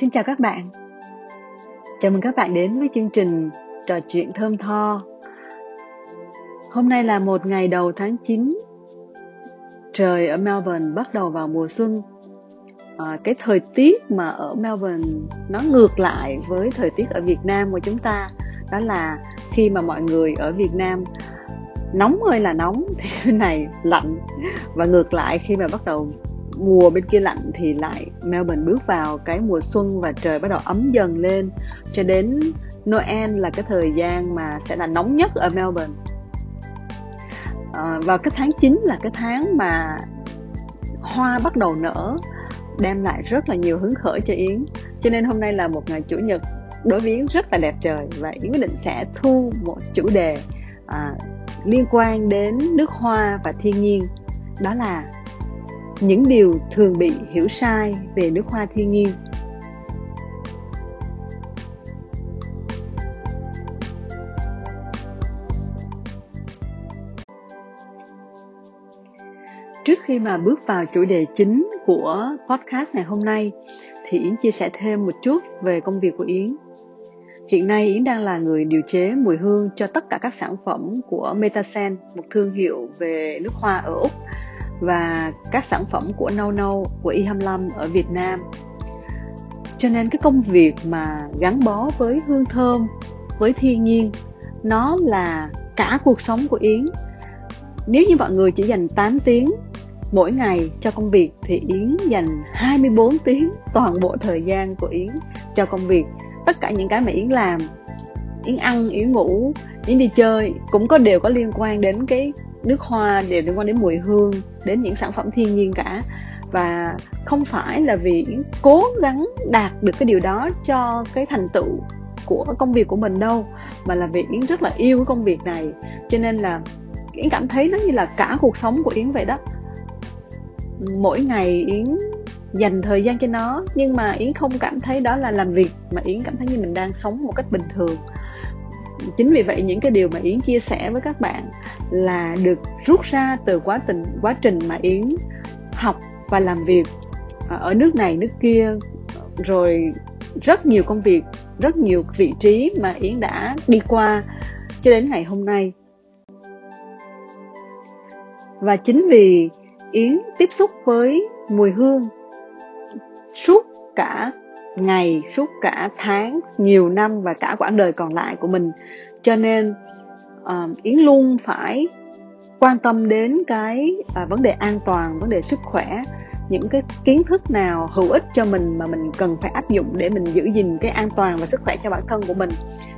Xin chào các bạn. Chào mừng các bạn đến với chương trình trò chuyện thơm tho. Hôm nay là một ngày đầu tháng 9. Trời ở Melbourne bắt đầu vào mùa xuân. À, cái thời tiết mà ở Melbourne nó ngược lại với thời tiết ở Việt Nam của chúng ta. Đó là khi mà mọi người ở Việt Nam nóng ơi là nóng thì này lạnh và ngược lại khi mà bắt đầu mùa bên kia lạnh thì lại Melbourne bước vào cái mùa xuân và trời bắt đầu ấm dần lên. Cho đến Noel là cái thời gian mà sẽ là nóng nhất ở Melbourne. Ờ, à, và cái tháng 9 là cái tháng mà hoa bắt đầu nở đem lại rất là nhiều hứng khởi cho Yến. Cho nên hôm nay là một ngày chủ nhật đối với Yến rất là đẹp trời và Yến quyết định sẽ thu một chủ đề à, liên quan đến nước hoa và thiên nhiên. Đó là những điều thường bị hiểu sai về nước hoa thiên nhiên. Trước khi mà bước vào chủ đề chính của podcast ngày hôm nay, thì yến chia sẻ thêm một chút về công việc của yến. Hiện nay yến đang là người điều chế mùi hương cho tất cả các sản phẩm của metasen, một thương hiệu về nước hoa ở úc và các sản phẩm của No No của Y25 ở Việt Nam. Cho nên cái công việc mà gắn bó với hương thơm, với thiên nhiên nó là cả cuộc sống của Yến. Nếu như mọi người chỉ dành 8 tiếng mỗi ngày cho công việc thì Yến dành 24 tiếng toàn bộ thời gian của Yến cho công việc. Tất cả những cái mà Yến làm, Yến ăn, Yến ngủ, Yến đi chơi cũng có đều có liên quan đến cái nước hoa đều liên quan đến mùi hương, đến những sản phẩm thiên nhiên cả. Và không phải là vì cố gắng đạt được cái điều đó cho cái thành tựu của công việc của mình đâu, mà là vì yến rất là yêu cái công việc này. Cho nên là yến cảm thấy nó như là cả cuộc sống của yến vậy đó. Mỗi ngày yến dành thời gian cho nó, nhưng mà yến không cảm thấy đó là làm việc, mà yến cảm thấy như mình đang sống một cách bình thường chính vì vậy, những cái điều mà yến chia sẻ với các bạn là được rút ra từ quá trình quá trình mà yến học và làm việc à, ở nước này, nước kia. Rồi rất nhiều công việc, rất nhiều vị trí mà yến đã đi qua cho đến ngày hôm nay. Và chính vì yến tiếp xúc với mùi hương suốt cả ngày suốt cả tháng nhiều năm và cả quãng đời còn lại của mình. Cho nên uh, yến luôn phải quan tâm đến cái uh, vấn đề an toàn vấn đề sức khỏe những cái kiến thức nào hữu ích cho mình mà mình cần phải áp dụng để mình giữ gìn cái an toàn và sức khỏe cho bản thân của mình.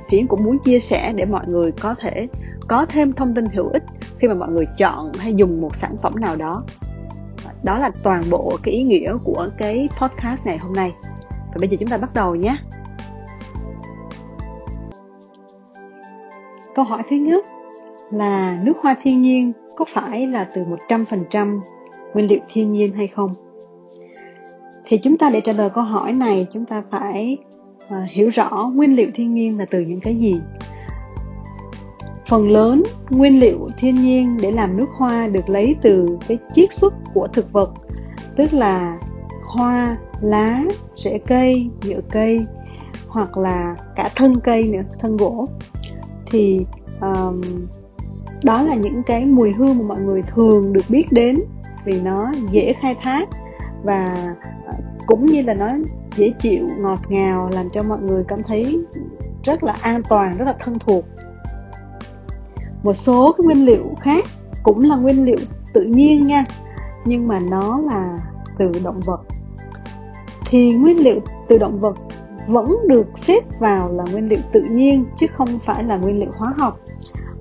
Thì yến cũng muốn chia sẻ để mọi người có thể có thêm thông tin hữu ích khi mà mọi người chọn hay dùng một sản phẩm nào đó. Đó là toàn bộ cái ý nghĩa của cái podcast ngày hôm nay và bây giờ chúng ta bắt đầu nhé. Câu hỏi thứ nhất là nước hoa thiên nhiên có phải là từ 100% nguyên liệu thiên nhiên hay không? Thì chúng ta để trả lời câu hỏi này chúng ta phải uh, hiểu rõ nguyên liệu thiên nhiên là từ những cái gì. Phần lớn nguyên liệu thiên nhiên để làm nước hoa được lấy từ cái chiết xuất của thực vật, tức là hoa, lá, rễ cây, nhựa cây hoặc là cả thân cây nữa, thân gỗ. Thì um, đó là những cái mùi hương mà mọi người thường được biết đến vì nó dễ khai thác và ờ, cũng như là nó dễ chịu ngọt ngào làm cho mọi người cảm thấy rất là an toàn rất là thân thuộc. Một số cái nguyên liệu khác cũng là nguyên liệu tự nhiên nha nhưng mà nó là từ động vật thì nguyên liệu từ động vật vẫn được xếp vào là nguyên liệu tự nhiên, chứ không phải là nguyên liệu hóa học.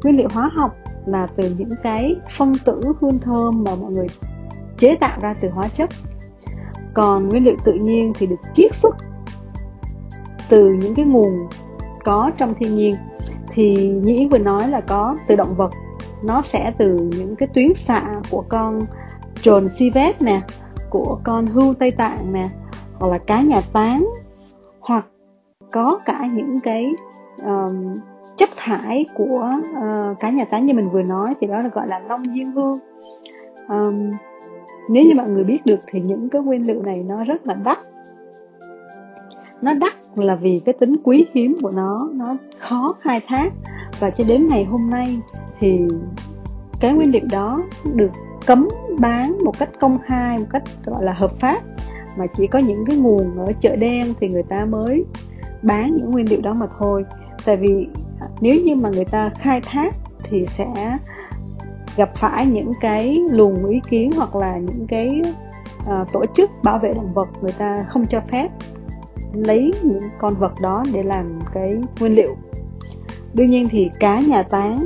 Nguyên liệu hóa học là từ những cái phân tử hương thơm mà mọi người chế tạo ra từ hóa chất. Còn nguyên liệu tự nhiên thì được chiết xuất từ những cái nguồn có trong thiên nhiên. Thì như ý vừa nói là có từ động vật. Nó sẽ từ những cái tuyến xạ của con trồn civet nè, của con hưu tây tạng nè hoặc là cá nhà tán hoặc có cả những cái um, chất thải của ờ, uh, cá nhà tán như mình vừa nói thì đó là gọi là long diên hương. Um, nếu như mọi người biết được thì những cái nguyên liệu này nó rất là đắt. Nó đắt là vì cái tính quý hiếm của nó nó khó khai thác. Và cho đến ngày hôm nay thì cái nguyên liệu đó được cấm bán một cách công khai một cách gọi là hợp pháp mà chỉ có những cái nguồn ở chợ đen thì người ta mới bán những nguyên liệu đó mà thôi. Tại vì à, nếu như mà người ta khai thác thì sẽ gặp phải những cái luồng ý kiến hoặc là những cái uh, tổ chức bảo vệ động vật người ta không cho phép lấy những con vật đó để làm cái nguyên liệu. Đương nhiên thì cá nhà táng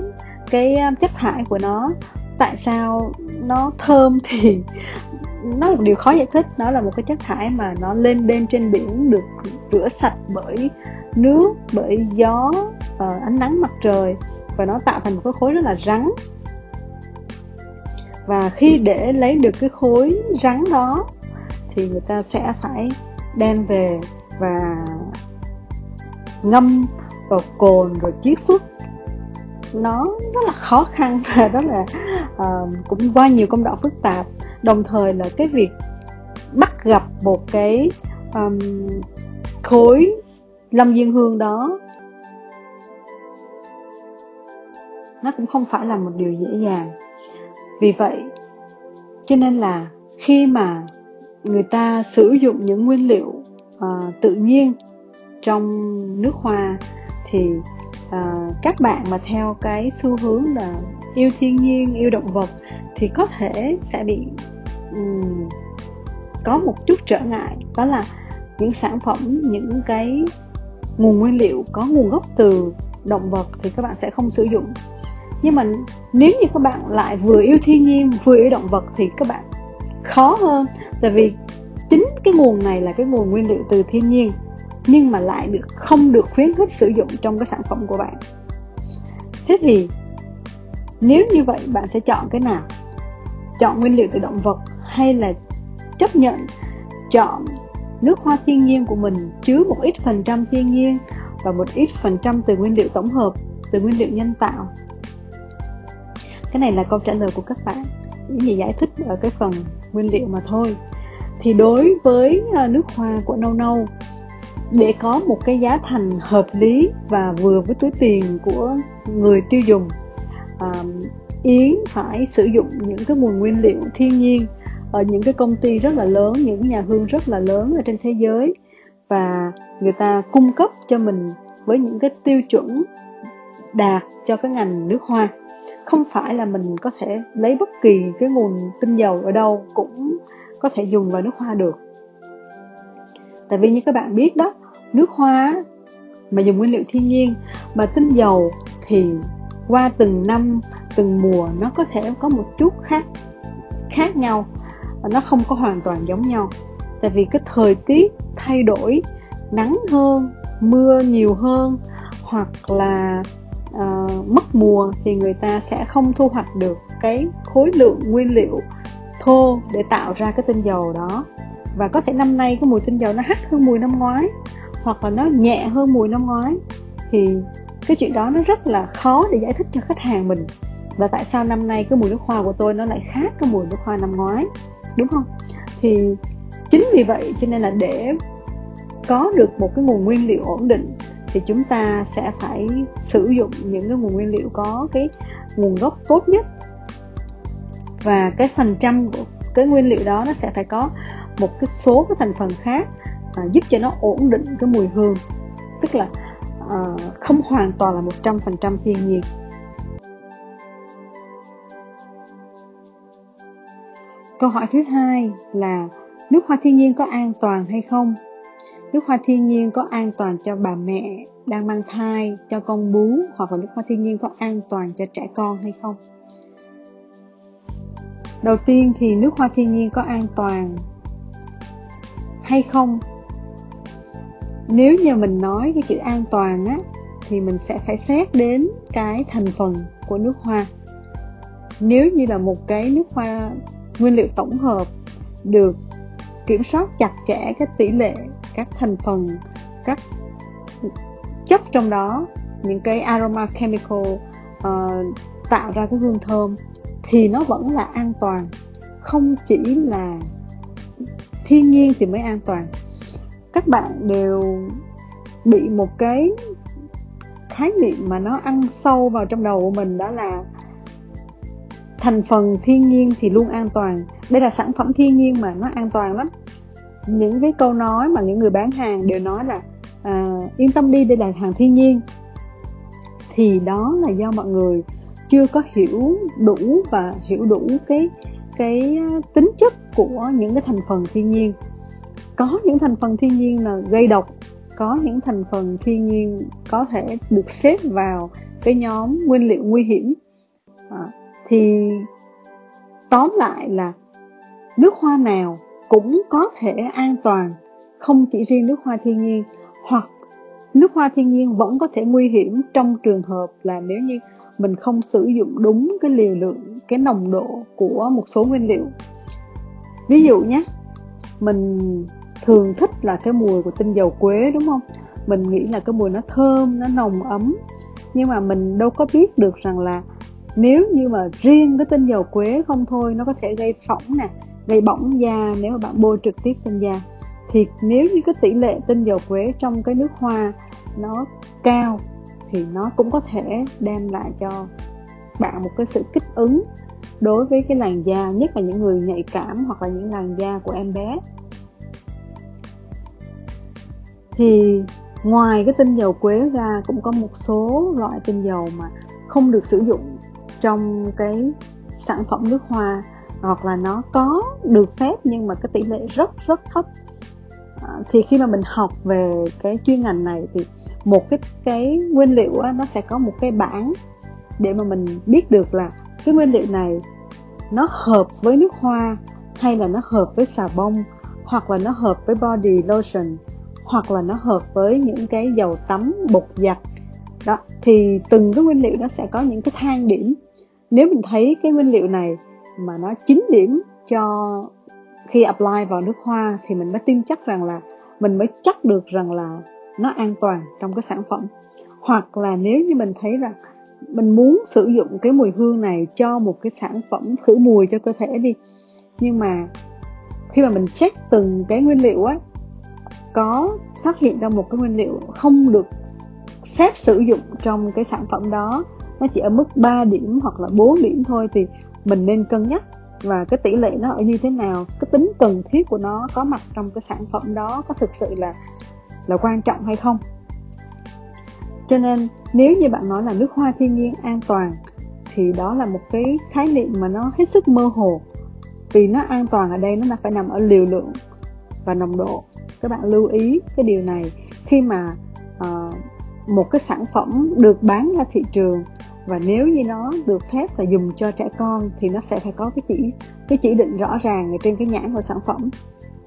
cái à, chất thải của nó tại sao nó thơm thì nó là một điều khó giải thích. Nó là một cái chất thải mà nó lên đêm trên biển được rửa sạch bởi nước bởi gió uh, ánh nắng mặt trời. Và nó tạo thành một cái khối rất là rắn. Và khi để lấy được cái khối rắn đó thì người ta sẽ phải đem về và ngâm vào cồn rồi chiết xuất. Nó rất là khó khăn và rất là uh, cũng qua nhiều công đoạn phức tạp đồng thời là cái việc bắt gặp một cái um, khối lâm diên hương đó. Nó cũng không phải là một điều dễ dàng. Vì vậy cho nên là khi mà người ta sử dụng những nguyên liệu uh, tự nhiên trong nước hoa thì uh, các bạn mà theo cái xu hướng là yêu thiên nhiên yêu động vật thì có thể sẽ bị um, có một chút trở ngại đó là những sản phẩm những cái nguồn nguyên liệu có nguồn gốc từ động vật thì các bạn sẽ không sử dụng. Nhưng mà nếu như các bạn lại vừa yêu thiên nhiên vừa yêu động vật thì các bạn khó hơn tại vì chính cái nguồn này là cái nguồn nguyên liệu từ thiên nhiên nhưng mà lại được không được khuyến khích sử dụng trong cái sản phẩm của bạn. Thế thì nếu như vậy bạn sẽ chọn cái nào? Chọn nguyên liệu từ động vật hay là chấp nhận chọn nước hoa thiên nhiên của mình chứa một ít phần trăm thiên nhiên và một ít phần trăm từ nguyên liệu tổng hợp từ nguyên liệu nhân tạo? Cái này là câu trả lời của các bạn. Chỉ giải thích ở cái phần nguyên liệu mà thôi. Thì đối với à, nước hoa của nâu nâu để có một cái giá thành hợp lý và vừa với túi tiền của người tiêu dùng à, yến phải sử dụng những cái nguồn nguyên liệu thiên nhiên ở những cái công ty rất là lớn, những nhà hương rất là lớn ở trên thế giới và người ta cung cấp cho mình với những cái tiêu chuẩn đạt cho cái ngành nước hoa. Không phải là mình có thể lấy bất kỳ cái nguồn tinh dầu ở đâu cũng có thể dùng vào nước hoa được. Tại vì như các bạn biết đó, nước hoa mà dùng nguyên liệu thiên nhiên, mà tinh dầu thì qua từng năm, từng mùa nó có thể có một chút khác khác nhau và nó không có hoàn toàn giống nhau. Tại vì cái thời tiết thay đổi nắng hơn mưa nhiều hơn hoặc là uh, mất mùa thì người ta sẽ không thu hoạch được cái khối lượng nguyên liệu thô để tạo ra cái tinh dầu đó. Và có thể năm nay cái mùi tinh dầu nó hắt hơn mùi năm ngoái hoặc là nó nhẹ hơn mùi năm ngoái thì cái chuyện đó nó rất là khó để giải thích cho khách hàng mình. Và tại sao năm nay cái mùi nước hoa của tôi nó lại khác cái mùi nước hoa năm ngoái? Đúng không? Thì chính vì vậy cho nên là để có được một cái nguồn nguyên liệu ổn định thì chúng ta sẽ phải sử dụng những cái nguồn nguyên liệu có cái nguồn gốc tốt nhất. Và cái phần trăm của cái nguyên liệu đó nó sẽ phải có một cái số cái thành phần khác à, giúp cho nó ổn định cái mùi hương. Tức là à, không hoàn toàn là một trăm phần trăm thiên nhiên. Câu hỏi thứ hai là nước hoa thiên nhiên có an toàn hay không? Nước hoa thiên nhiên có an toàn cho bà mẹ đang mang thai, cho con bú, hoặc là nước hoa thiên nhiên có an toàn cho trẻ con hay không? Đầu tiên thì nước hoa thiên nhiên có an toàn hay không? Nếu như mình nói cái chữ an toàn á, thì mình sẽ phải xét đến cái thành phần của nước hoa. Nếu như là một cái nước hoa nguyên liệu tổng hợp được kiểm soát chặt chẽ các tỷ lệ các thành phần các chất trong đó những cái aroma chemical uh, tạo ra cái hương thơm thì nó vẫn là an toàn. Không chỉ là thiên nhiên thì mới an toàn. Các bạn đều bị một cái khái niệm mà nó ăn sâu vào trong đầu của mình đó là thành phần thiên nhiên thì luôn an toàn. Đây là sản phẩm thiên nhiên mà nó an toàn lắm. Những cái câu nói mà những người bán hàng đều nói là à, yên tâm đi đây là hàng thiên nhiên. Thì đó là do mọi người chưa có hiểu đủ và hiểu đủ cái cái à, tính chất của những cái thành phần thiên nhiên. Có những thành phần thiên nhiên là gây độc có những thành phần thiên nhiên có thể được xếp vào cái nhóm nguyên liệu nguy hiểm. À, thì tóm lại là nước hoa nào cũng có thể an toàn, không chỉ riêng nước hoa thiên nhiên, hoặc nước hoa thiên nhiên vẫn có thể nguy hiểm trong trường hợp là nếu như mình không sử dụng đúng cái liều lượng, cái nồng độ của một số nguyên liệu. Ví dụ nhé, mình thường thích là cái mùi của tinh dầu quế, đúng không? Mình nghĩ là cái mùi nó thơm, nó nồng ấm, nhưng mà mình đâu có biết được rằng là nếu như mà riêng cái tinh dầu quế không thôi, nó có thể gây phỏng nè, gây bỏng da nếu mà bạn bôi trực tiếp trên da. Thì nếu như cái tỷ lệ tinh dầu quế trong cái nước hoa nó cao, thì nó cũng có thể đem lại cho bạn một cái sự kích ứng đối với cái làn da, nhất là những người nhạy cảm hoặc là những làn da của em bé. Thì ngoài cái tinh dầu quế ra cũng có một số loại tinh dầu mà không được sử dụng trong cái sản phẩm nước hoa hoặc là nó có được phép nhưng mà cái tỷ lệ rất rất thấp. À, thì khi mà mình học về cái chuyên ngành này thì một cái cái nguyên liệu á, nó sẽ có một cái bảng để mà mình biết được là cái nguyên liệu này nó hợp với nước hoa hay là nó hợp với xà bông hoặc là nó hợp với body lotion hoặc là nó hợp với những cái dầu tắm bột giặt. Đó thì từng cái nguyên liệu nó sẽ có những cái thang điểm nếu mình thấy cái nguyên liệu này mà nó 9 điểm cho khi apply vào nước hoa thì mình mới tin chắc rằng là mình mới chắc được rằng là nó an toàn trong cái sản phẩm. Hoặc là nếu như mình thấy rằng mình muốn sử dụng cái mùi hương này cho một cái sản phẩm khử mùi cho cơ thể đi, nhưng mà khi mà mình check từng cái nguyên liệu á, có phát hiện ra một cái nguyên liệu không được phép sử dụng trong cái sản phẩm đó nó chỉ ở mức 3 điểm hoặc là 4 điểm thôi thì mình nên cân nhắc và cái tỷ lệ nó ở như thế nào cái tính cần thiết của nó có mặt trong cái sản phẩm đó có thực sự là là quan trọng hay không. Cho nên nếu như bạn nói là nước hoa thiên nhiên an toàn thì đó là một cái khái niệm mà nó hết sức mơ hồ. Vì nó an toàn ở đây nó là phải nằm ở liều lượng và nồng độ. Các bạn lưu ý cái điều này khi mà uh, một cái sản phẩm được bán ra thị trường và nếu như nó được phép là dùng cho trẻ con thì nó sẽ phải có cái chỉ cái chỉ định rõ ràng ở trên cái nhãn của sản phẩm.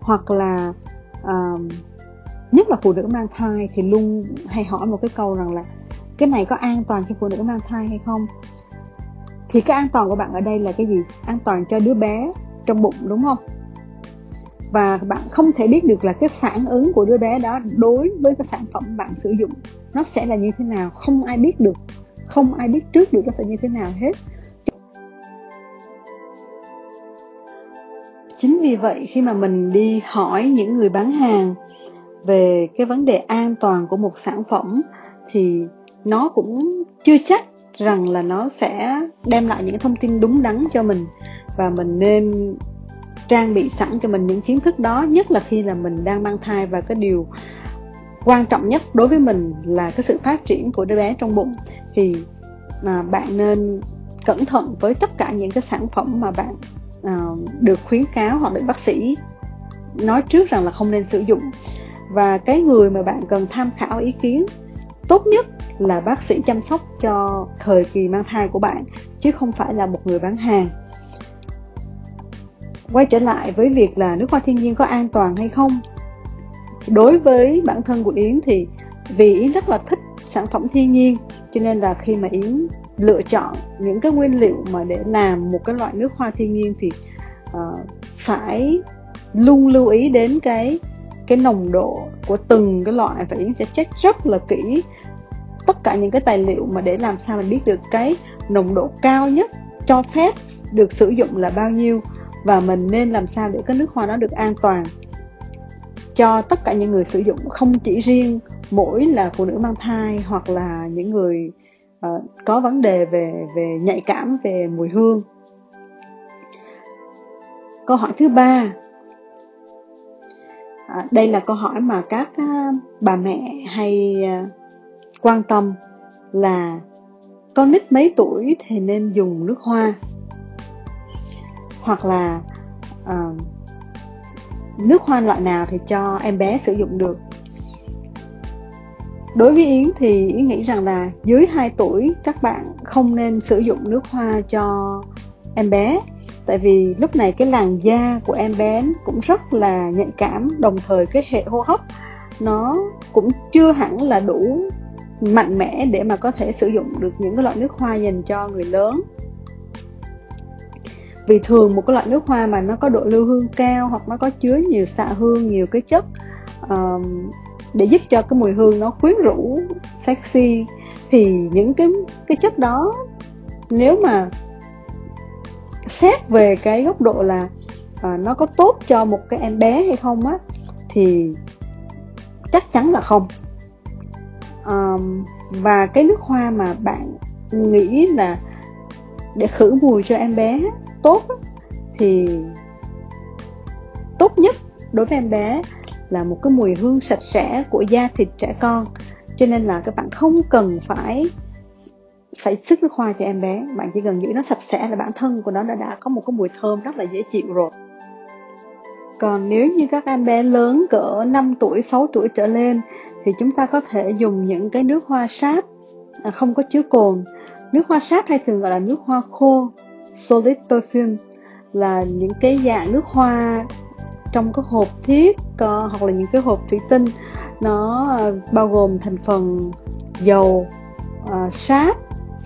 Hoặc là uh, nhất là phụ nữ mang thai thì luôn hay hỏi một cái câu rằng là cái này có an toàn cho phụ nữ mang thai hay không? Thì cái an toàn của bạn ở đây là cái gì? An toàn cho đứa bé trong bụng đúng không? Và bạn không thể biết được là cái phản ứng của đứa bé đó đối với cái sản phẩm bạn sử dụng nó sẽ là như thế nào. Không ai biết được không ai biết trước được nó sẽ như thế nào hết. Chính vì vậy, khi mà mình đi hỏi những người bán hàng về cái vấn đề an toàn của một sản phẩm, thì nó cũng chưa chắc rằng là nó sẽ đem lại những thông tin đúng đắn cho mình. Và mình nên trang bị sẵn cho mình những kiến thức đó, nhất là khi là mình đang mang thai. Và cái điều quan trọng nhất đối với mình là cái sự phát triển của đứa bé trong bụng thì mà bạn nên cẩn thận với tất cả những cái sản phẩm mà bạn uh, được khuyến cáo hoặc được bác sĩ nói trước rằng là không nên sử dụng. Và cái người mà bạn cần tham khảo ý kiến tốt nhất là bác sĩ chăm sóc cho thời kỳ mang thai của bạn chứ không phải là một người bán hàng. Quay trở lại với việc là nước hoa thiên nhiên có an toàn hay không. Đối với bản thân của yến thì vì yến rất là thích sản phẩm thiên nhiên cho nên là khi mà yến lựa chọn những cái nguyên liệu mà để làm một cái loại nước hoa thiên nhiên thì uh, phải luôn lưu ý đến cái cái nồng độ của từng cái loại và yến sẽ check rất là kỹ tất cả những cái tài liệu mà để làm sao mình biết được cái nồng độ cao nhất cho phép được sử dụng là bao nhiêu và mình nên làm sao để cái nước hoa nó được an toàn cho tất cả những người sử dụng không chỉ riêng mỗi là phụ nữ mang thai hoặc là những người uh, có vấn đề về về nhạy cảm về mùi hương. Câu hỏi thứ ba. À, đây là câu hỏi mà các uh, bà mẹ hay uh, quan tâm là con nít mấy tuổi thì nên dùng nước hoa? Hoặc là uh, nước hoa loại nào thì cho em bé sử dụng được? Đối với yến thì yến nghĩ rằng là dưới 2 tuổi các bạn không nên sử dụng nước hoa cho em bé. Tại vì lúc này cái làn da của em bé cũng rất là nhạy cảm đồng thời cái hệ hô hấp nó cũng chưa hẳn là đủ mạnh mẽ để mà có thể sử dụng được những cái loại nước hoa dành cho người lớn. Vì thường một cái loại nước hoa mà nó có độ lưu hương cao hoặc nó có chứa nhiều xạ hương nhiều cái chất uh, để giúp cho cái mùi hương nó quyến rũ sexy. Thì những cái cái chất đó nếu mà xét về cái góc độ là à, nó có tốt cho một cái em bé hay không á thì chắc chắn là không. À, và cái nước hoa mà bạn nghĩ là để khử mùi cho em bé tốt thì tốt nhất đối với em bé là một cái mùi hương sạch sẽ của da thịt trẻ con. Cho nên là các bạn không cần phải phải sức nước hoa cho em bé. Bạn chỉ cần giữ nó sạch sẽ là bản thân của nó đã đã có một cái mùi thơm rất là dễ chịu rồi. Còn nếu như các em bé lớn cỡ 5 tuổi, 6 tuổi trở lên thì chúng ta có thể dùng những cái nước hoa sáp à, không có chứa cồn. Nước hoa sáp hay thường gọi là nước hoa khô, solid perfume là những cái dạng nước hoa trong cái hộp thiết có, hoặc là những cái hộp thủy tinh. Nó uh, bao gồm thành phần dầu, uh, sáp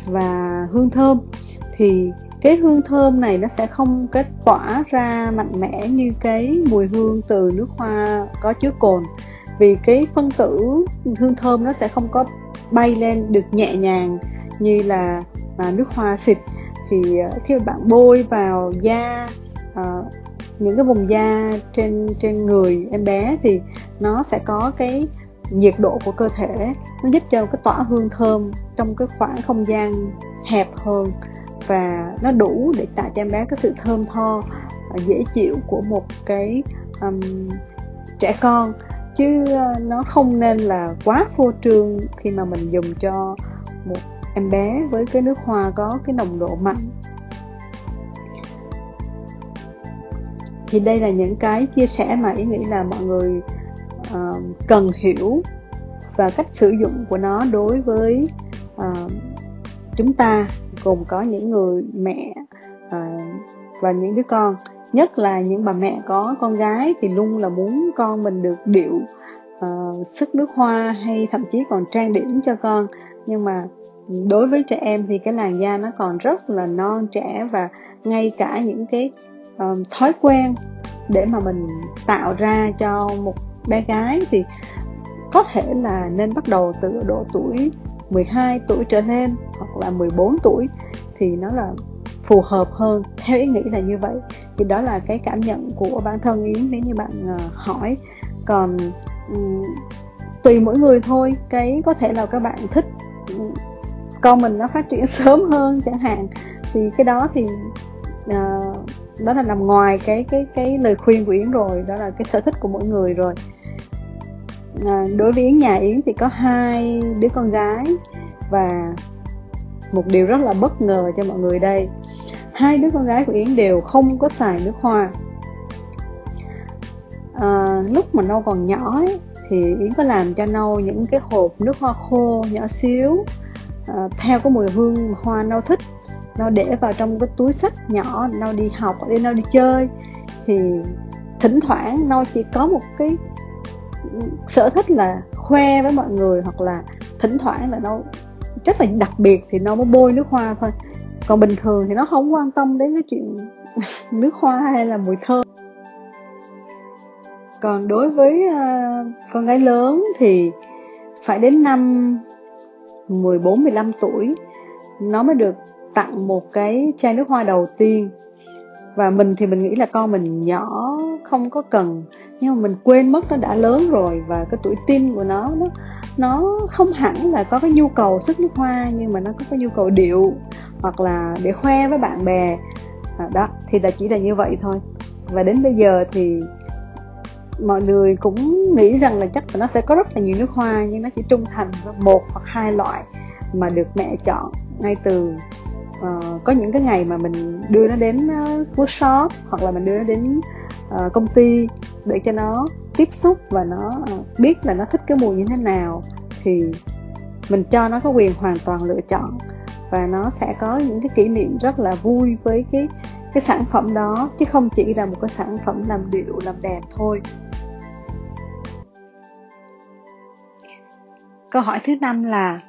và hương thơm. Thì cái hương thơm này nó sẽ không kết tỏa ra mạnh mẽ như cái mùi hương từ nước hoa có chứa cồn. Vì cái phân tử hương thơm nó sẽ không có bay lên được nhẹ nhàng như là à, nước hoa xịt. Thì ờ, khi bạn bôi vào da à, những cái vùng da trên trên người em bé thì nó sẽ có cái nhiệt độ của cơ thể. Nó giúp cho cái tỏa hương thơm trong cái khoảng không gian hẹp hơn và nó đủ để tạo cho em bé cái sự thơm tho dễ chịu của một cái um, trẻ con. Chứ ờ, nó không nên là quá phô trương khi mà mình dùng cho một em bé với cái nước hoa có cái nồng độ mạnh thì đây là những cái chia sẻ mà ý nghĩ là mọi người uh, cần hiểu và cách sử dụng của nó đối với uh, chúng ta gồm có những người mẹ uh, và những đứa con. Nhất là những bà mẹ có con gái thì luôn là muốn con mình được điệu uh, sức nước hoa hay thậm chí còn trang điểm cho con. Nhưng mà đối với trẻ em thì cái làn da nó còn rất là non trẻ và ngay cả những cái um, thói quen để mà mình tạo ra cho một bé gái thì có thể là nên bắt đầu từ độ tuổi 12 tuổi trở lên hoặc là 14 tuổi thì nó là phù hợp hơn. Theo ý nghĩ là như vậy thì đó là cái cảm nhận của bản thân yến nếu như bạn uh, hỏi. Còn um, tùy mỗi người thôi cái có thể là các bạn thích con mình nó phát triển sớm hơn chẳng hạn thì cái đó thì uh, đó là nằm ngoài cái cái cái lời khuyên của yến rồi đó là cái sở thích của mỗi người rồi. À, đối với yến nhà yến thì có hai đứa con gái và một điều rất là bất ngờ cho mọi người đây. Hai đứa con gái của yến đều không có xài nước hoa. À, lúc mà nâu còn nhỏ ấy, thì yến có làm cho nâu những cái hộp nước hoa khô nhỏ xíu à, theo cái mùi hương hoa nâu thích nó để vào trong cái túi sách nhỏ nó đi học đi nó đi chơi. Thì thỉnh thoảng nó chỉ có một cái sở thích là khoe với mọi người hoặc là thỉnh thoảng là nó rất là đặc biệt thì nó mới bôi nước hoa thôi. Còn bình thường thì nó không quan tâm đến cái chuyện nước hoa hay là mùi thơm. Còn đối với uh, con gái lớn thì phải đến năm 14 15 tuổi nó mới được tặng một cái chai nước hoa đầu tiên. Và mình thì mình nghĩ là con mình nhỏ không có cần. Nhưng mà mình quên mất nó đã lớn rồi và cái tuổi tin của nó nó nó không hẳn là có cái nhu cầu sức nước hoa nhưng mà nó có cái nhu cầu điệu hoặc là để khoe với bạn bè. À, đó thì là chỉ là như vậy thôi. Và đến bây giờ thì mọi người cũng nghĩ rằng là chắc là nó sẽ có rất là nhiều nước hoa nhưng nó chỉ trung thành với một hoặc hai loại mà được mẹ chọn ngay từ uh, có những cái ngày mà mình đưa nó đến uh, workshop hoặc là mình đưa nó đến uh, công ty để cho nó tiếp xúc và nó uh, biết là nó thích cái mùi như thế nào thì mình cho nó có quyền hoàn toàn lựa chọn và nó sẽ có những cái kỷ niệm rất là vui với cái cái sản phẩm đó chứ không chỉ là một cái sản phẩm làm điệu làm đẹp thôi. Câu hỏi thứ năm là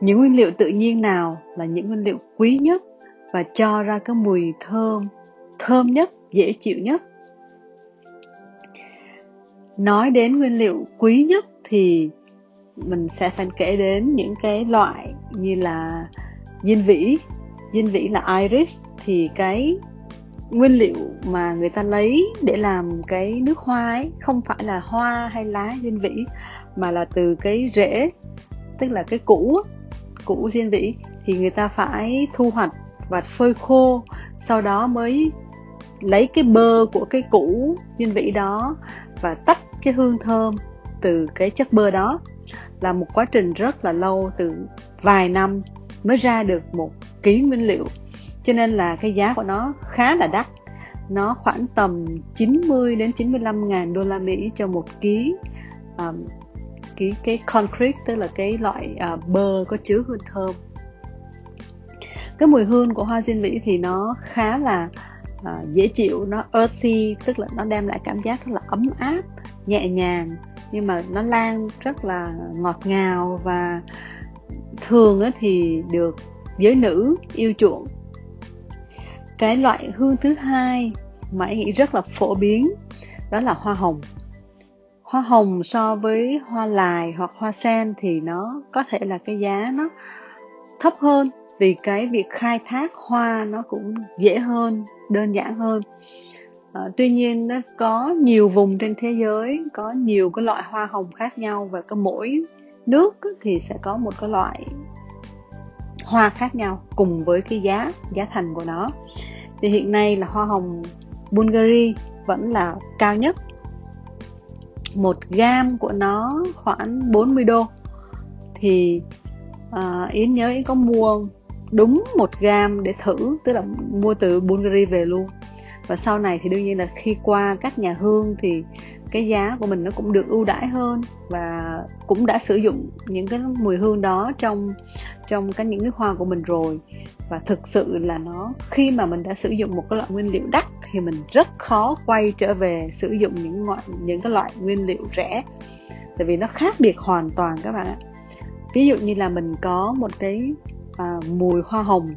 những nguyên liệu tự nhiên nào là những nguyên liệu quý nhất và cho ra cái mùi thơm thơm nhất, dễ chịu nhất? Nói đến nguyên liệu quý nhất thì mình sẽ phải kể đến những cái loại như là diên vĩ. Diên vĩ là iris thì cái nguyên liệu mà người ta lấy để làm cái nước hoa ấy không phải là hoa hay lá diên vĩ, mà là từ cái rễ, tức là cái củ củ diên vĩ thì người ta phải thu hoạch và phơi khô sau đó mới lấy cái bơ của cái củ diên vĩ đó và tách cái hương thơm từ cái chất bơ đó. Là một quá trình rất là lâu từ vài năm mới ra được một ký nguyên liệu. Cho nên là cái giá của nó khá là đắt. Nó khoảng tầm 90 đến 95 ngàn đô la Mỹ cho một ký um, cái cái concrete tức là cái loại uh, bơ có chứa hương thơm. Cái mùi hương của hoa diên vĩ thì nó khá là uh, dễ chịu nó earthy tức là nó đem lại cảm giác rất là ấm áp nhẹ nhàng nhưng mà nó lan rất là ngọt ngào và thường thì được giới nữ yêu chuộng. Cái loại hương thứ hai mà anh nghĩ rất là phổ biến đó là hoa hồng hoa hồng so với hoa lài hoặc hoa sen thì nó có thể là cái giá nó thấp hơn. Vì cái việc khai thác hoa nó cũng dễ hơn đơn giản hơn. À, tuy nhiên nó có nhiều vùng trên thế giới có nhiều cái loại hoa hồng khác nhau và có mỗi nước thì sẽ có một cái loại hoa khác nhau cùng với cái giá giá thành của nó. Thì hiện nay là hoa hồng Bulgari vẫn là cao nhất một gam của nó khoảng 40 đô. Thì à, Yến nhớ Yến có mua đúng một gam để thử tức là mua từ Bulgari về luôn. Và sau này thì đương nhiên là khi qua các nhà hương thì cái giá của mình nó cũng được ưu đãi hơn và cũng đã sử dụng những cái mùi hương đó trong trong cái những nước hoa của mình rồi. Và thực sự là nó khi mà mình đã sử dụng một cái loại nguyên liệu đắt thì mình rất khó quay trở về sử dụng những loại những cái loại nguyên liệu rẻ. Tại vì nó khác biệt hoàn toàn các bạn ạ. Ví dụ như là mình có một cái à, mùi hoa hồng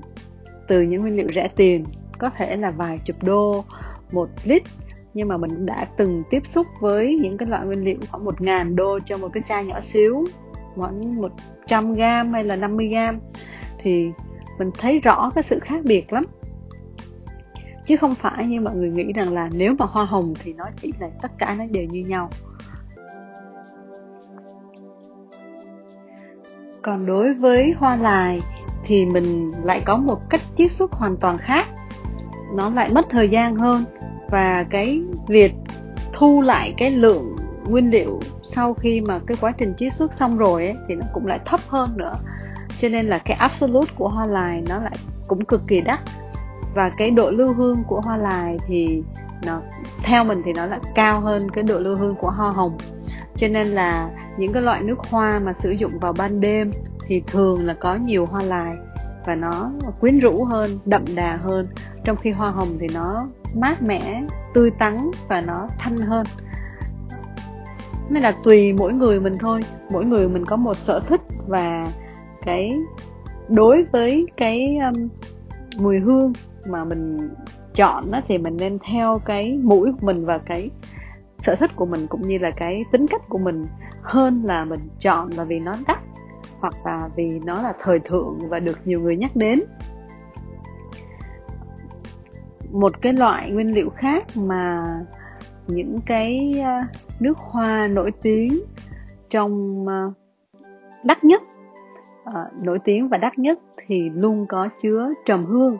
từ những nguyên liệu rẻ tiền có thể là vài chục đô một lít nhưng mà mình đã từng tiếp xúc với những cái loại nguyên liệu khoảng một ngàn đô cho một cái chai nhỏ xíu, khoảng 100 gram hay là 50 gram thì mình thấy rõ cái sự khác biệt lắm. Chứ không phải như mọi người nghĩ rằng là nếu mà hoa hồng thì nó chỉ là tất cả nó đều như nhau. Còn đối với hoa lài thì mình lại có một cách chiết xuất hoàn toàn khác. Nó lại mất thời gian hơn và cái việc thu lại cái lượng nguyên liệu sau khi mà cái quá trình chiết xuất xong rồi ấy, thì nó cũng lại thấp hơn nữa. Cho nên là cái absolute của hoa lài nó lại cũng cực kỳ đắt. Và cái độ lưu hương của hoa lài thì nó theo mình thì nó lại cao hơn cái độ lưu hương của hoa hồng. Cho nên là những cái loại nước hoa mà sử dụng vào ban đêm thì thường là có nhiều hoa lài và nó quyến rũ hơn đậm đà hơn. Trong khi hoa hồng thì nó mát mẻ tươi tắn và nó thanh hơn. Nên là tùy mỗi người mình thôi. Mỗi người mình có một sở thích và cái đối với cái um, mùi hương mà mình chọn đó thì mình nên theo cái mũi của mình và cái sở thích của mình cũng như là cái tính cách của mình hơn là mình chọn là vì nó đắt hoặc là vì nó là thời thượng và được nhiều người nhắc đến một cái loại nguyên liệu khác mà những cái ờ, nước hoa nổi tiếng trong ờ, đắt nhất ờ, nổi tiếng và đắt nhất thì luôn có chứa trầm hương.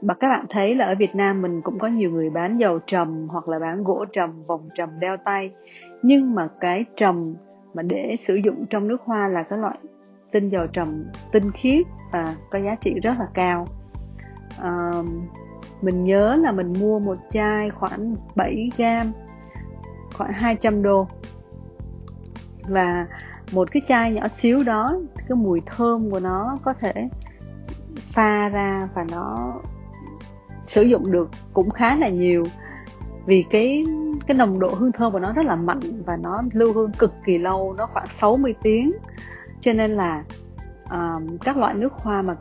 Và các bạn thấy là ở Việt Nam mình cũng có nhiều người bán dầu trầm hoặc là bán gỗ trầm, vòng trầm đeo tay. Nhưng mà cái trầm mà để sử dụng trong nước hoa là cái loại tinh dầu trầm tinh khiết và có giá trị rất là cao uh, mình nhớ là mình mua một chai khoảng 7 gram khoảng 200 đô. Và một cái chai nhỏ xíu đó cái mùi thơm của nó có thể pha ra và nó sử dụng được cũng khá là nhiều. Vì cái cái nồng độ hương thơm của nó rất là mạnh và nó lưu hương cực kỳ lâu nó khoảng 60 tiếng. Cho nên là um, các loại nước hoa mà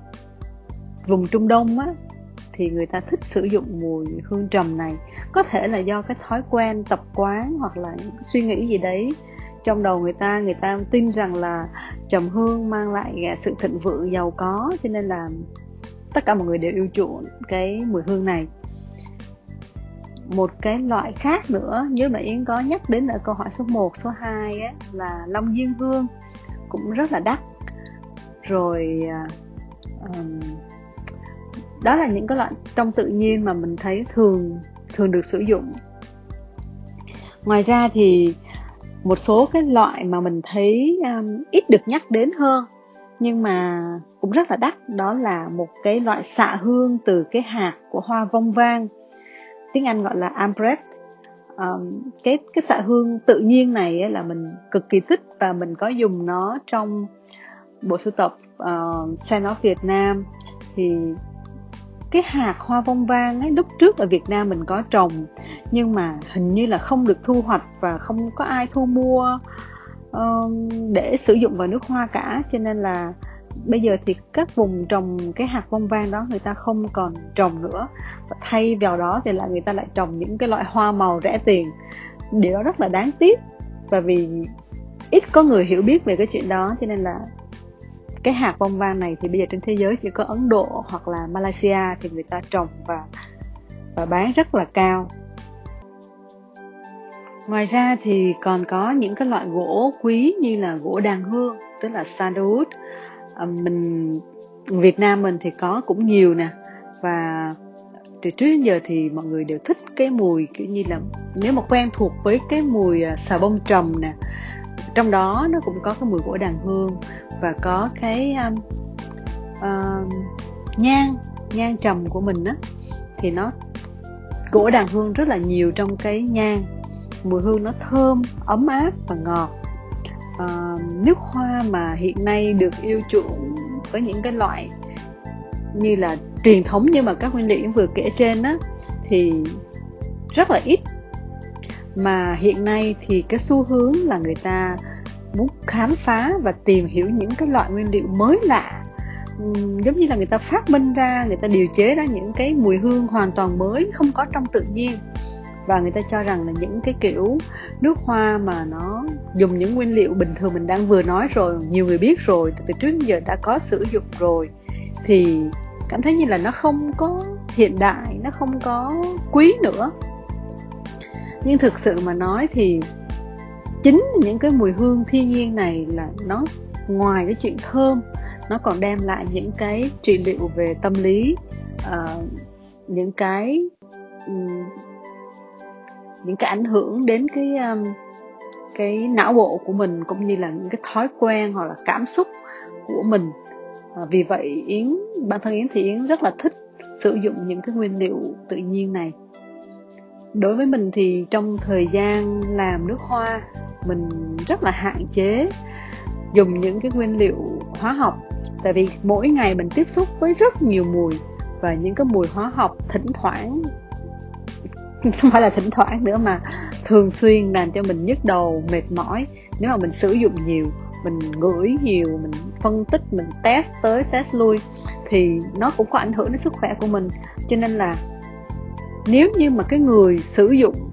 vùng Trung Đông á thì người ta thích sử dụng mùi hương trầm này. Có thể là do cái thói quen tập quán hoặc là những suy nghĩ gì đấy. Trong đầu người ta người ta tin rằng là trầm hương mang lại sự thịnh vượng giàu có cho nên là tất cả mọi người đều yêu chuộng cái mùi hương này. Một cái loại khác nữa như mà Yến có nhắc đến ở câu hỏi số 1, số 2 á, là Long Diên Hương cũng rất là đắt. Rồi um, đó là những cái loại trong tự nhiên mà mình thấy thường thường được sử dụng. Ngoài ra thì một số cái loại mà mình thấy um, ít được nhắc đến hơn nhưng mà cũng rất là đắt đó là một cái loại xạ hương từ cái hạt của hoa vong vang. Tiếng Anh gọi là ambrette um, cái cái xạ hương tự nhiên này là mình cực kỳ thích và mình có dùng nó trong bộ sưu tập uh, Sen of Việt Nam. Thì cái hạt hoa vong vang ấy lúc trước ở Việt Nam mình có trồng nhưng mà hình như là không được thu hoạch và không có ai thu mua um, để sử dụng vào nước hoa cả. Cho nên là bây giờ thì các vùng trồng cái hạt vong vang đó người ta không còn trồng nữa. Và thay vào đó thì là người ta lại trồng những cái loại hoa màu rẻ tiền. Điều đó rất là đáng tiếc và vì ít có người hiểu biết về cái chuyện đó cho nên là cái hạt bông vang này thì bây giờ trên thế giới chỉ có Ấn Độ hoặc là Malaysia thì người ta trồng và và bán rất là cao. Ngoài ra thì còn có những cái loại gỗ quý như là gỗ đàn hương tức là sandalwood. À, mình Việt Nam mình thì có cũng nhiều nè. Và từ trước đến giờ thì mọi người đều thích cái mùi kiểu như là nếu mà quen thuộc với cái mùi à, xà bông trầm nè trong đó nó cũng có cái mùi gỗ đàn hương và có cái um, uh, nhang nhang trầm của mình á. Thì nó gỗ đàn hương rất là nhiều trong cái nhang. Mùi hương nó thơm ấm áp và ngọt. Uh, nước hoa mà hiện nay được yêu chuộng với những cái loại như là truyền thống nhưng mà các nguyên liệu vừa kể trên á thì rất là ít mà hiện nay thì cái xu hướng là người ta muốn khám phá và tìm hiểu những cái loại nguyên liệu mới lạ. Giống như là người ta phát minh ra, người ta điều chế ra những cái mùi hương hoàn toàn mới, không có trong tự nhiên. Và người ta cho rằng là những cái kiểu nước hoa mà nó dùng những nguyên liệu bình thường mình đang vừa nói rồi, nhiều người biết rồi, từ trước đến giờ đã có sử dụng rồi, thì cảm thấy như là nó không có hiện đại, nó không có quý nữa nhưng thực sự mà nói thì chính những cái mùi hương thiên nhiên này là nó ngoài cái chuyện thơm nó còn đem lại những cái trị liệu về tâm lý uh, những cái um, những cái ảnh hưởng đến cái um, cái não bộ của mình cũng như là những cái thói quen hoặc là cảm xúc của mình. Uh, vì vậy yến bản thân yến thì yến rất là thích sử dụng những cái nguyên liệu tự nhiên này đối với mình thì trong thời gian làm nước hoa, mình rất là hạn chế dùng những cái nguyên liệu hóa học. Tại vì mỗi ngày mình tiếp xúc với rất nhiều mùi và những cái mùi hóa học thỉnh thoảng, không phải là thỉnh thoảng nữa mà thường xuyên làm cho mình nhức đầu, mệt mỏi. Nếu mà mình sử dụng nhiều, mình ngửi nhiều, mình phân tích, mình test tới, test lui thì nó cũng có ảnh hưởng đến sức khỏe của mình. Cho nên là nếu như mà cái người sử dụng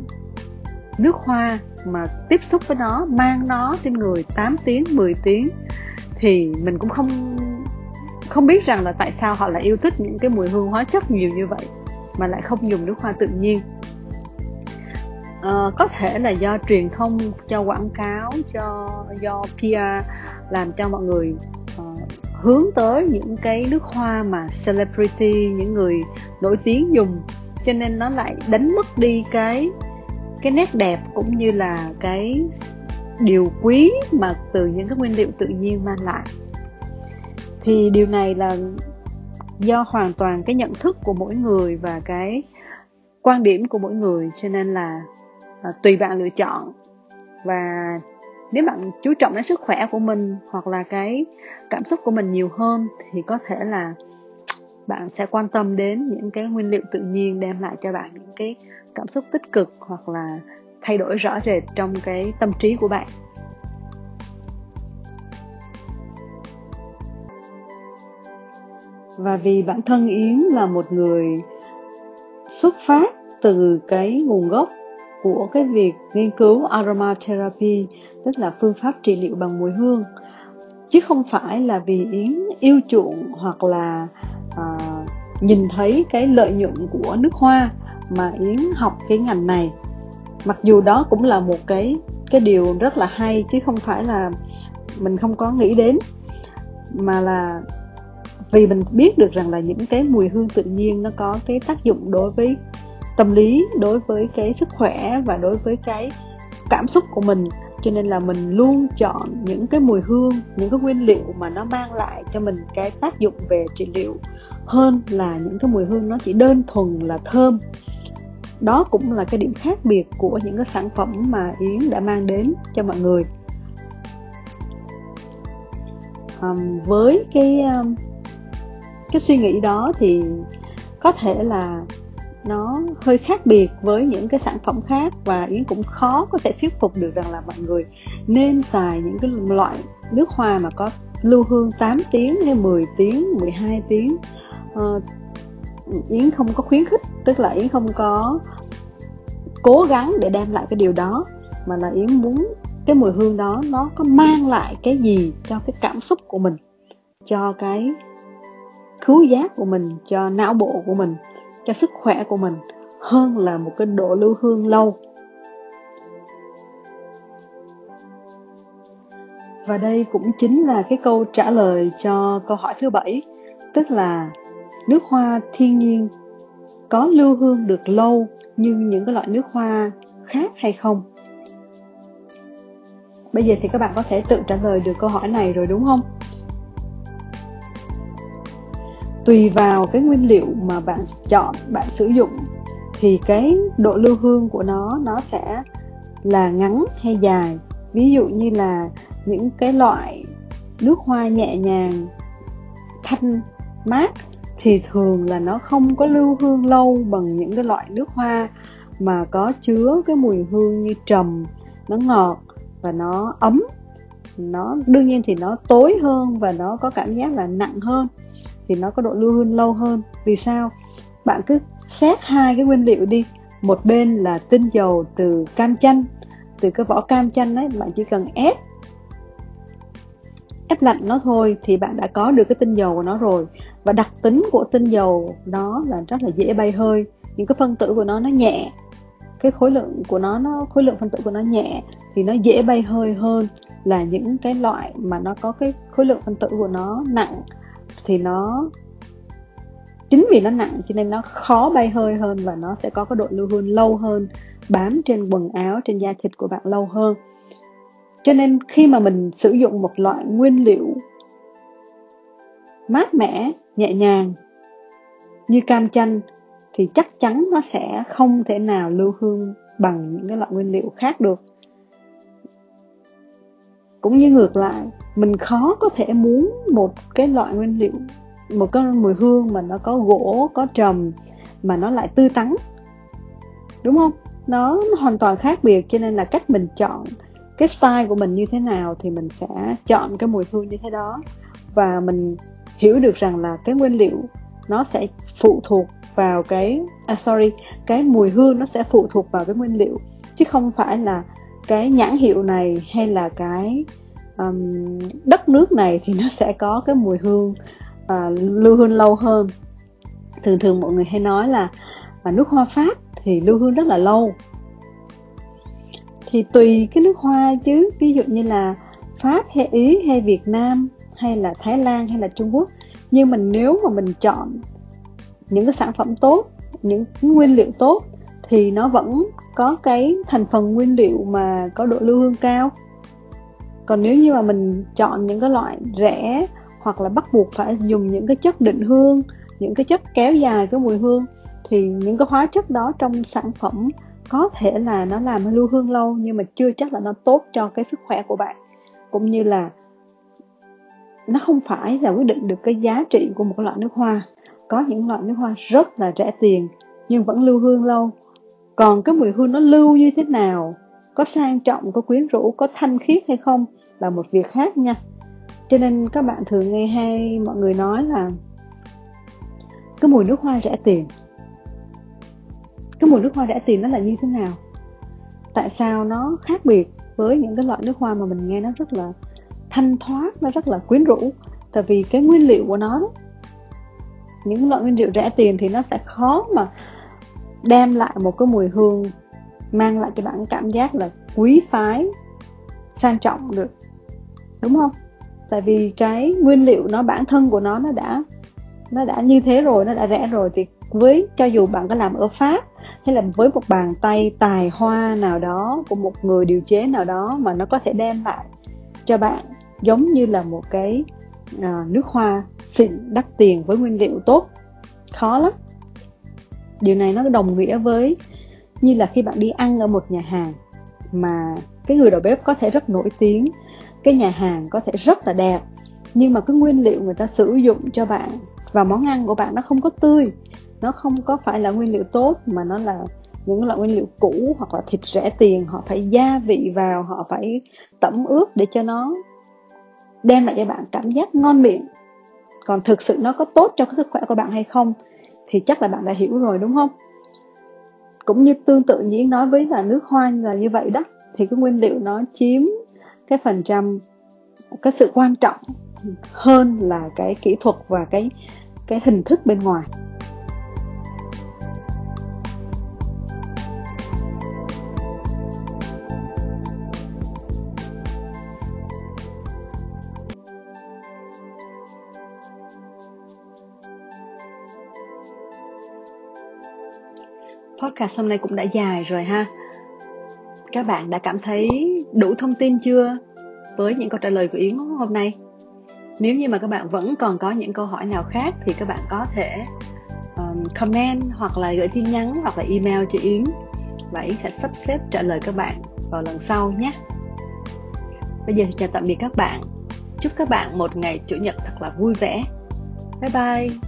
nước hoa mà tiếp xúc với nó mang nó trên người 8 tiếng 10 tiếng thì mình cũng không không biết rằng là tại sao họ lại yêu thích những cái mùi hương hóa chất nhiều như vậy mà lại không dùng nước hoa tự nhiên. À, có thể là do truyền thông cho quảng cáo cho do PR làm cho mọi người uh, hướng tới những cái nước hoa mà celebrity những người nổi tiếng dùng cho nên nó lại đánh mất đi cái cái nét đẹp cũng như là cái điều quý mà từ những cái nguyên liệu tự nhiên mang lại. Thì điều này là do hoàn toàn cái nhận thức của mỗi người và cái quan điểm của mỗi người cho nên là à, tùy bạn lựa chọn. Và nếu bạn chú trọng đến sức khỏe của mình hoặc là cái cảm xúc của mình nhiều hơn thì có thể là bạn sẽ quan tâm đến những cái nguyên liệu tự nhiên đem lại cho bạn những cái cảm xúc tích cực hoặc là thay đổi rõ rệt trong cái tâm trí của bạn. Và vì bản thân yến là một người xuất phát từ cái nguồn gốc của cái việc nghiên cứu aromatherapy, tức là phương pháp trị liệu bằng mùi hương, chứ không phải là vì yến yêu chuộng hoặc là à, nhìn thấy cái lợi nhuận của nước hoa mà yến học cái ngành này. Mặc dù đó cũng là một cái cái điều rất là hay chứ không phải là mình không có nghĩ đến mà là vì mình biết được rằng là những cái mùi hương tự nhiên nó có cái tác dụng đối với tâm lý đối với cái sức khỏe và đối với cái cảm xúc của mình. Cho nên là mình luôn chọn những cái mùi hương những cái nguyên liệu mà nó mang lại cho mình cái tác dụng về trị liệu hơn là những cái mùi hương nó chỉ đơn thuần là thơm. Đó cũng là cái điểm khác biệt của những cái sản phẩm mà yến đã mang đến cho mọi người. Um, với cái um, cái suy nghĩ đó thì có thể là nó hơi khác biệt với những cái sản phẩm khác và yến cũng khó có thể thuyết phục được rằng là mọi người nên xài những cái loại nước hoa mà có lưu hương 8 tiếng hay 10 tiếng 12 tiếng uh, yến không có khuyến khích tức là yến không có cố gắng để đem lại cái điều đó mà là yến muốn cái mùi hương đó nó có mang lại cái gì cho cái cảm xúc của mình cho cái khứu giác của mình cho não bộ của mình cho sức khỏe của mình hơn là một cái độ lưu hương lâu. Và đây cũng chính là cái câu trả lời cho câu hỏi thứ bảy tức là nước hoa thiên nhiên. Có lưu hương được lâu như những cái loại nước hoa khác hay không? Bây giờ thì các bạn có thể tự trả lời được câu hỏi này rồi đúng không? Tùy vào cái nguyên liệu mà bạn chọn, bạn sử dụng, thì cái độ lưu hương của nó nó sẽ là ngắn hay dài. Ví dụ như là những cái loại nước hoa nhẹ nhàng, thanh, mát thì thường là nó không có lưu hương lâu bằng những cái loại nước hoa mà có chứa cái mùi hương như trầm, nó ngọt và nó ấm. Nó, đương nhiên thì nó tối hơn và nó có cảm giác là nặng hơn, thì nó có độ lưu hương lâu hơn. Vì sao? Bạn cứ xét hai cái nguyên liệu đi. Một bên là tinh dầu từ cam chanh, từ cái vỏ cam chanh ấy, bạn chỉ cần ép ép lạnh nó thôi thì bạn đã có được cái tinh dầu của nó rồi. Và đặc tính của tinh dầu đó là rất là dễ bay hơi. Những cái phân tử của nó nó nhẹ. Cái khối lượng của nó nó, khối lượng phân tử của nó nhẹ thì nó dễ bay hơi hơn là những cái loại mà nó có cái khối lượng phân tử của nó nặng thì nó, chính vì nó nặng cho nên nó khó bay hơi hơn và nó sẽ có cái độ lưu hương lâu hơn, bám trên quần áo, trên da thịt của bạn lâu hơn cho nên khi mà mình sử dụng một loại nguyên liệu mát mẻ nhẹ nhàng như cam chanh thì chắc chắn nó sẽ không thể nào lưu hương bằng những cái loại nguyên liệu khác được. Cũng như ngược lại mình khó có thể muốn một cái loại nguyên liệu một cái mùi hương mà nó có gỗ có trầm mà nó lại tươi tắn. Đúng không? Nó, nó hoàn toàn khác biệt cho nên là cách mình chọn cái style của mình như thế nào thì mình sẽ chọn cái mùi hương như thế đó. Và mình hiểu được rằng là cái nguyên liệu nó sẽ phụ thuộc vào cái à sorry cái mùi hương nó sẽ phụ thuộc vào cái nguyên liệu. Chứ không phải là cái nhãn hiệu này hay là cái um, đất nước này thì nó sẽ có cái mùi hương uh, lưu hương lâu hơn. Thường thường mọi người hay nói là mà nước hoa pháp thì lưu hương rất là lâu thì tùy cái nước hoa chứ. Ví dụ như là pháp hay ý hay việt nam hay là thái lan hay là trung quốc. Nhưng mình nếu mà mình chọn những cái sản phẩm tốt, những nguyên liệu tốt, thì nó vẫn có cái thành phần nguyên liệu mà có độ lưu hương cao. Còn nếu như mà mình chọn những cái loại rẻ hoặc là bắt buộc phải dùng những cái chất định hương, những cái chất kéo dài cái mùi hương, thì những cái hóa chất đó trong sản phẩm có thể là nó làm lưu hương lâu, nhưng mà chưa chắc là nó tốt cho cái sức khỏe của bạn. Cũng như là nó không phải là quyết định được cái giá trị của một loại nước hoa. Có những loại nước hoa rất là rẻ tiền, nhưng vẫn lưu hương lâu. Còn cái mùi hương nó lưu như thế nào, có sang trọng, có quyến rũ, có thanh khiết hay không là một việc khác nha. Cho nên các bạn thường nghe hay mọi người nói là cái mùi nước hoa rẻ tiền cái mùi nước hoa rẻ tiền nó là như thế nào? Tại sao nó khác biệt với những cái loại nước hoa mà mình nghe nó rất là thanh thoát nó rất là quyến rũ? Tại vì cái nguyên liệu của nó đó, những loại nguyên liệu rẻ tiền thì nó sẽ khó mà đem lại một cái mùi hương mang lại cho bạn cảm giác là quý phái sang trọng được. Đúng không? Tại vì cái nguyên liệu nó bản thân của nó nó đã nó đã như thế rồi nó đã rẻ rồi thì với cho dù bạn có làm ở pháp hay là với một bàn tay tài hoa nào đó của một người điều chế nào đó mà nó có thể đem lại cho bạn giống như là một cái à, nước hoa xịn đắt tiền với nguyên liệu tốt. Khó lắm. Điều này nó đồng nghĩa với như là khi bạn đi ăn ở một nhà hàng mà cái người đầu bếp có thể rất nổi tiếng cái nhà hàng có thể rất là đẹp nhưng mà cái nguyên liệu người ta sử dụng cho bạn và món ăn của bạn nó không có tươi. Nó không có phải là nguyên liệu tốt, mà nó là những loại nguyên liệu cũ hoặc là thịt rẻ tiền. Họ phải gia vị vào, họ phải tẩm ướp để cho nó đem lại cho bạn cảm giác ngon miệng. Còn thực sự nó có tốt cho cái sức khỏe của bạn hay không, thì chắc là bạn đã hiểu rồi, đúng không? Cũng như tương tự như nói với là nước hoa là như vậy đó, thì cái nguyên liệu nó chiếm cái phần trăm, cái sự quan trọng hơn là cái kỹ thuật và cái cái hình thức bên ngoài. Podcast hôm nay cũng đã dài rồi ha. Các bạn đã cảm thấy đủ thông tin chưa với những câu trả lời của yến hôm nay? Nếu như mà các bạn vẫn còn có những câu hỏi nào khác thì các bạn có thể um, comment hoặc là gửi tin nhắn hoặc là email cho yến. Và yến sẽ sắp xếp trả lời các bạn vào lần sau nhé. Bây giờ thì chào tạm biệt các bạn. Chúc các bạn một ngày chủ nhật thật là vui vẻ. Bye bye.